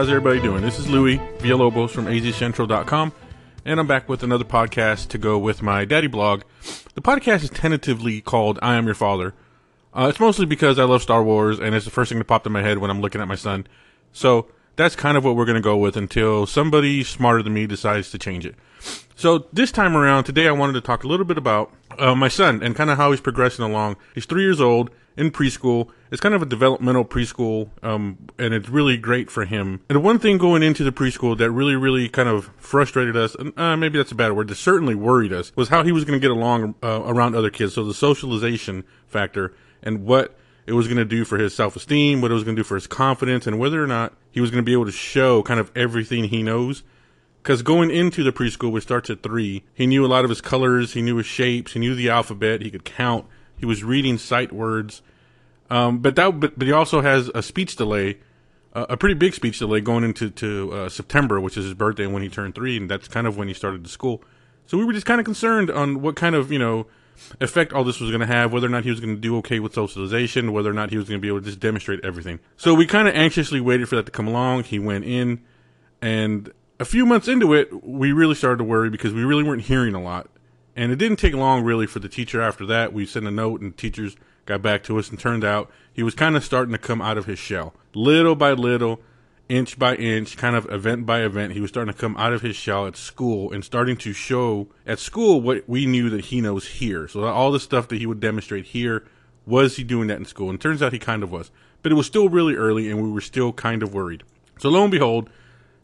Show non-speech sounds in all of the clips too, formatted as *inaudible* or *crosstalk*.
how's everybody doing? This is Louis Villalobos from azcentral.com, and I'm back with another podcast to go with my daddy blog. The podcast is tentatively called I Am Your Father. Uh, it's mostly because I love Star Wars, and it's the first thing that popped in my head when I'm looking at my son. So that's kind of what we're going to go with until somebody smarter than me decides to change it. So this time around, today I wanted to talk a little bit about uh, my son and kind of how he's progressing along. He's three years old in preschool. It's kind of a developmental preschool, um, and it's really great for him. And the one thing going into the preschool that really, really kind of frustrated us, and uh, maybe that's a bad word, that certainly worried us, was how he was going to get along uh, around other kids. So the socialization factor and what it was going to do for his self esteem, what it was going to do for his confidence, and whether or not he was going to be able to show kind of everything he knows. Because going into the preschool, which starts at three, he knew a lot of his colors, he knew his shapes, he knew the alphabet, he could count, he was reading sight words. Um, but that, but, but he also has a speech delay, uh, a pretty big speech delay going into to uh, September, which is his birthday when he turned three, and that's kind of when he started the school. So we were just kind of concerned on what kind of you know effect all this was going to have, whether or not he was going to do okay with socialization, whether or not he was going to be able to just demonstrate everything. So we kind of anxiously waited for that to come along. He went in, and a few months into it, we really started to worry because we really weren't hearing a lot. And it didn't take long, really, for the teacher after that. We sent a note, and teachers got back to us, and turned out he was kind of starting to come out of his shell. Little by little, inch by inch, kind of event by event, he was starting to come out of his shell at school and starting to show at school what we knew that he knows here. So all the stuff that he would demonstrate here, was he doing that in school? And turns out he kind of was. But it was still really early and we were still kind of worried. So lo and behold,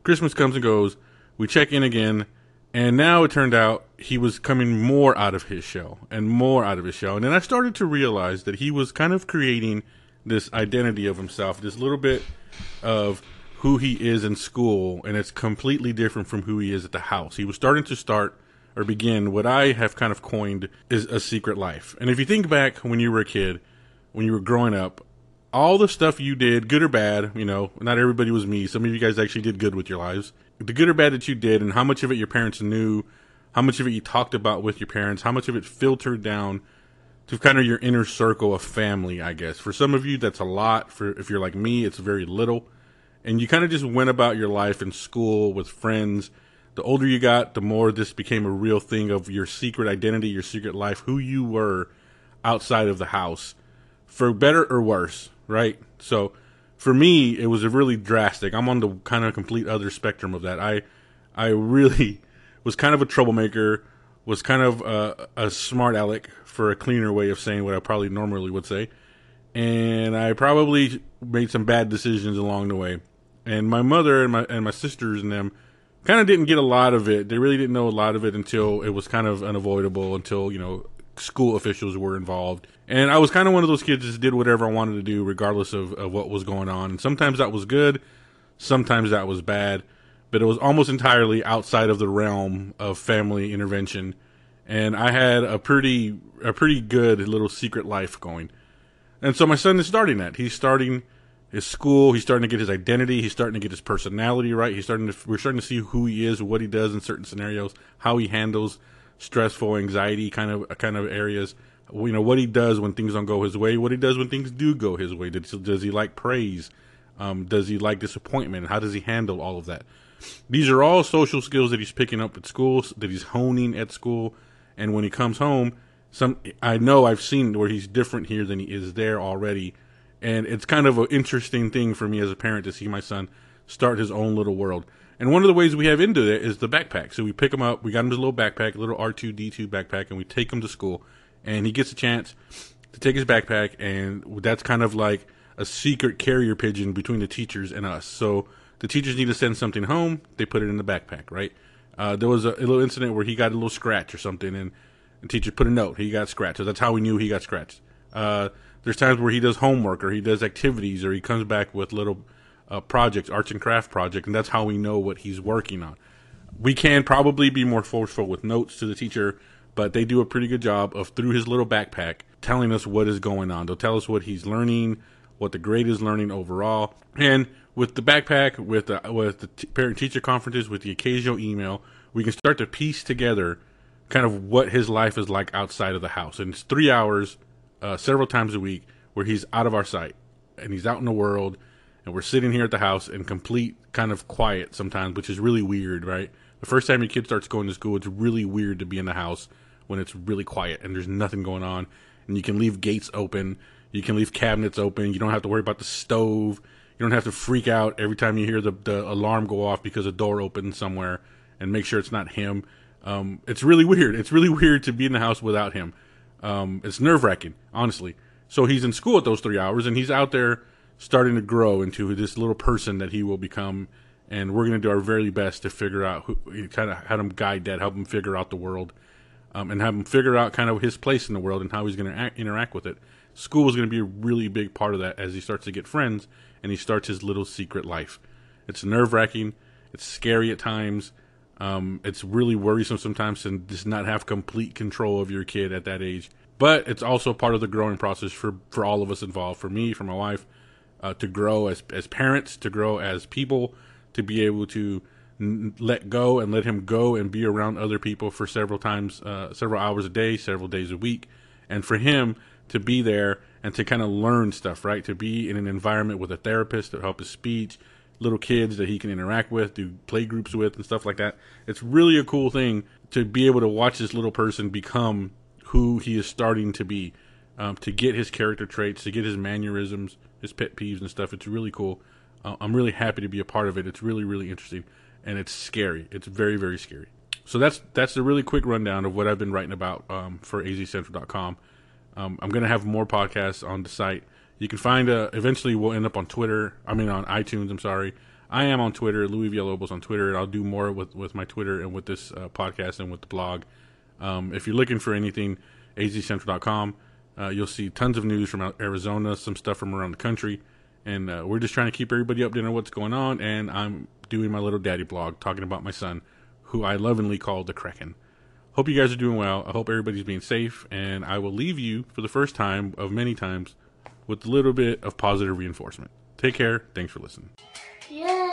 Christmas comes and goes. We check in again. And now it turned out he was coming more out of his shell and more out of his shell. And then I started to realize that he was kind of creating this identity of himself, this little bit of who he is in school, and it's completely different from who he is at the house. He was starting to start or begin what I have kind of coined is a secret life. And if you think back when you were a kid, when you were growing up, all the stuff you did, good or bad, you know, not everybody was me. Some of you guys actually did good with your lives. The good or bad that you did, and how much of it your parents knew, how much of it you talked about with your parents, how much of it filtered down to kind of your inner circle of family, I guess. For some of you, that's a lot. For if you're like me, it's very little and you kind of just went about your life in school with friends. The older you got, the more this became a real thing of your secret identity, your secret life, who you were outside of the house, for better or worse, right? So for me, it was a really drastic. I'm on the kind of complete other spectrum of that. I I really *laughs* was kind of a troublemaker, was kind of a, a smart aleck for a cleaner way of saying what I probably normally would say. And I probably made some bad decisions along the way and my mother and my and my sisters and them kind of didn't get a lot of it. They really didn't know a lot of it until it was kind of unavoidable. Until you know school officials were involved, and I was kind of one of those kids that did whatever I wanted to do, regardless of, of what was going on. And sometimes that was good, sometimes that was bad, but it was almost entirely outside of the realm of family intervention. And I had a pretty a pretty good little secret life going. And so my son is starting that. He's starting his school. He's starting to get his identity. He's starting to get his personality right. He's starting to. We're starting to see who he is, what he does in certain scenarios, how he handles stressful, anxiety kind of kind of areas. You know what he does when things don't go his way. What he does when things do go his way. Does, does he like praise? Um, does he like disappointment? How does he handle all of that? These are all social skills that he's picking up at school, that he's honing at school, and when he comes home, some I know I've seen where he's different here than he is there already and it's kind of an interesting thing for me as a parent to see my son start his own little world. And one of the ways we have into it is the backpack. So we pick him up, we got him his little backpack, a little R2D2 backpack, and we take him to school. And he gets a chance to take his backpack, and that's kind of like a secret carrier pigeon between the teachers and us. So the teachers need to send something home, they put it in the backpack, right? Uh, there was a, a, little incident where he got a little scratch or something, and the teacher put a note. He got scratched. So that's how we knew he got scratched. Uh, there's times where he does homework or he does activities or he comes back with little uh, projects, arts and craft project, and that's how we know what he's working on. We can probably be more forceful with notes to the teacher, but they do a pretty good job of through his little backpack telling us what is going on. They'll tell us what he's learning, what the grade is learning overall, and with the backpack, with the with the t- parent teacher conferences, with the occasional email, we can start to piece together kind of what his life is like outside of the house. And it's three hours uh, several times a week where he's out of our sight and he's out in the world and we're sitting here at the house in complete kind of quiet sometimes, which is really weird, right? The first time your kid starts going to school, it's really weird to be in the house when it's really quiet and there's nothing going on, and you can leave gates open, you can leave cabinets open, you don't have to worry about the stove, you don't have to freak out every time you hear the, the alarm go off because a door opens somewhere, and make sure it's not him. Um, it's really weird. It's really *laughs* weird to be in the house without him. Um, it's nerve wracking, honestly. So he's in school at those three hours, and he's out there starting to grow into this little person that he will become. And we're going to do our very best to figure out who, kind of how him guide that, help him figure out the world, um, and have him figure out kind of his place in the world and how he's going to interact with it. School is going to be a really big part of that as he starts to get friends and he starts his little secret life. It's nerve wracking. It's scary at times. Um, it's really worrisome sometimes to just not have complete control of your kid at that age. But it's also part of the growing process for, for all of us involved, for me, for my wife, uh, to grow as, as parents, to grow as people, to be able to n- let go and let him go and be around other people for several times, uh, several hours a day, several days a week. And for him to be there and to kind of learn stuff, right? To be in an environment with a therapist to help his speech, little kids that he can interact with, do play groups with, and stuff like that. It's really a cool thing to be able to watch this little person become who he is starting to be, um, to get his character traits, to get his mannerisms, his pet peeves and stuff. It's really cool. Uh, I'm really happy to be a part of it. It's really, really interesting, and it's scary. It's very, very scary. So that's that's a really quick rundown of what I've been writing about um, for azcentral.com. Um, I'm going to have more podcasts on the site. You can find, uh, eventually we'll end up on Twitter. I mean, on iTunes, I'm sorry. I am on Twitter, Louis Villalobos on Twitter. I'll do more with, with my Twitter and with this uh, podcast and with the blog. Um, if you're looking for anything, azcentral.com. Uh, you'll see tons of news from Arizona, some stuff from around the country. And uh, we're just trying to keep everybody updated on what's going on. And I'm doing my little daddy blog talking about my son, who I lovingly call the Kraken. Hope you guys are doing well. I hope everybody's being safe. And I will leave you for the first time of many times with a little bit of positive reinforcement. Take care. Thanks for listening. Yeah.